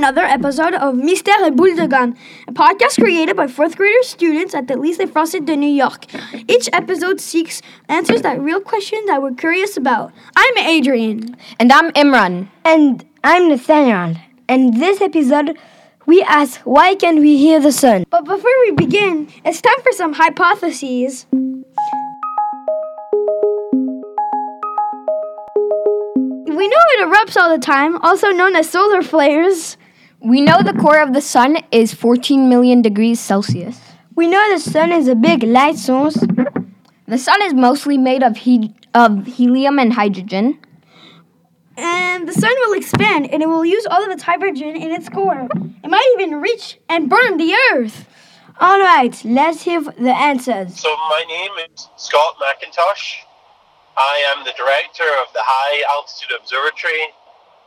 another episode of Mystère et Boule de Gomme, a podcast created by fourth grader students at the Lycée Français de New York. Each episode seeks answers that real questions that we're curious about. I'm Adrian. And I'm Imran. And I'm Nathaniel. And this episode, we ask why can we hear the sun? But before we begin, it's time for some hypotheses. We know it erupts all the time, also known as solar flares. We know the core of the sun is 14 million degrees Celsius. We know the sun is a big light source. The sun is mostly made of, he- of helium and hydrogen. And the sun will expand and it will use all of its hydrogen in its core. It might even reach and burn the earth. All right, let's hear the answers. So my name is Scott McIntosh. I am the director of the High Altitude Observatory,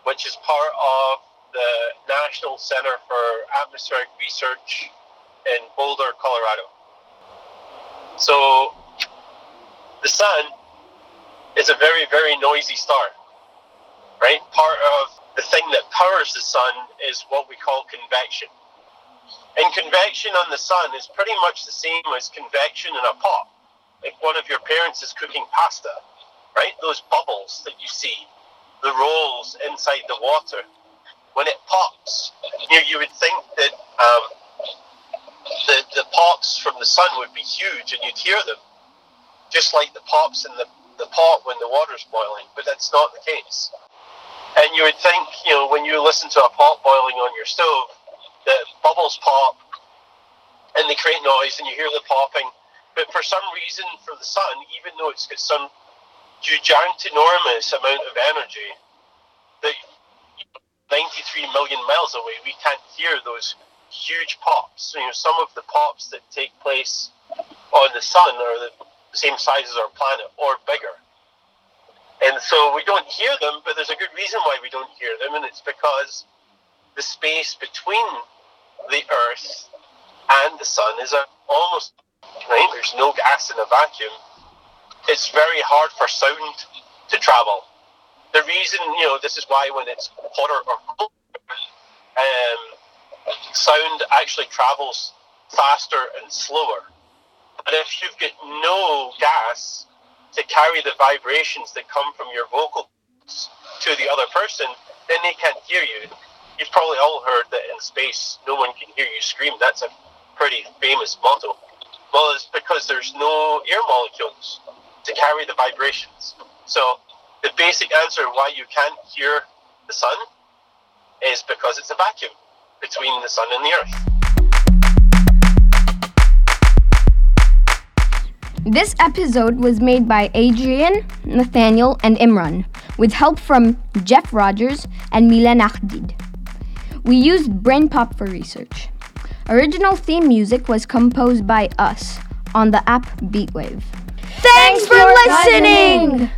which is part of the National Center for Atmospheric Research in Boulder, Colorado. So the sun is a very, very noisy star, right? Part of the thing that powers the sun is what we call convection. And convection on the sun is pretty much the same as convection in a pot. Like one of your parents is cooking pasta, right? Those bubbles that you see, the rolls inside the water. When it pops, you, you would think that um, the, the pops from the sun would be huge and you'd hear them, just like the pops in the, the pot when the water's boiling, but that's not the case. And you would think, you know, when you listen to a pot boiling on your stove, the bubbles pop and they create noise and you hear the popping. But for some reason, for the sun, even though it's got some giant enormous amount of energy, that 93 million miles away, we can't hear those huge pops. You know, some of the pops that take place on the sun are the same size as our planet or bigger. And so we don't hear them, but there's a good reason why we don't hear them, and it's because the space between the Earth and the Sun is almost right. There's no gas in a vacuum. It's very hard for sound to travel. The reason, you know, this is why when it's hotter or colder, um, sound actually travels faster and slower. But if you've got no gas to carry the vibrations that come from your vocals to the other person, then they can't hear you. You've probably all heard that in space no one can hear you scream. That's a pretty famous motto. Well, it's because there's no air molecules to carry the vibrations. So the basic answer why you can't hear the sun is because it's a vacuum between the sun and the earth. This episode was made by Adrian, Nathaniel, and Imran, with help from Jeff Rogers and Milan Ahdid. We used BrainPop for research. Original theme music was composed by us on the app Beatwave. Thanks, for listening.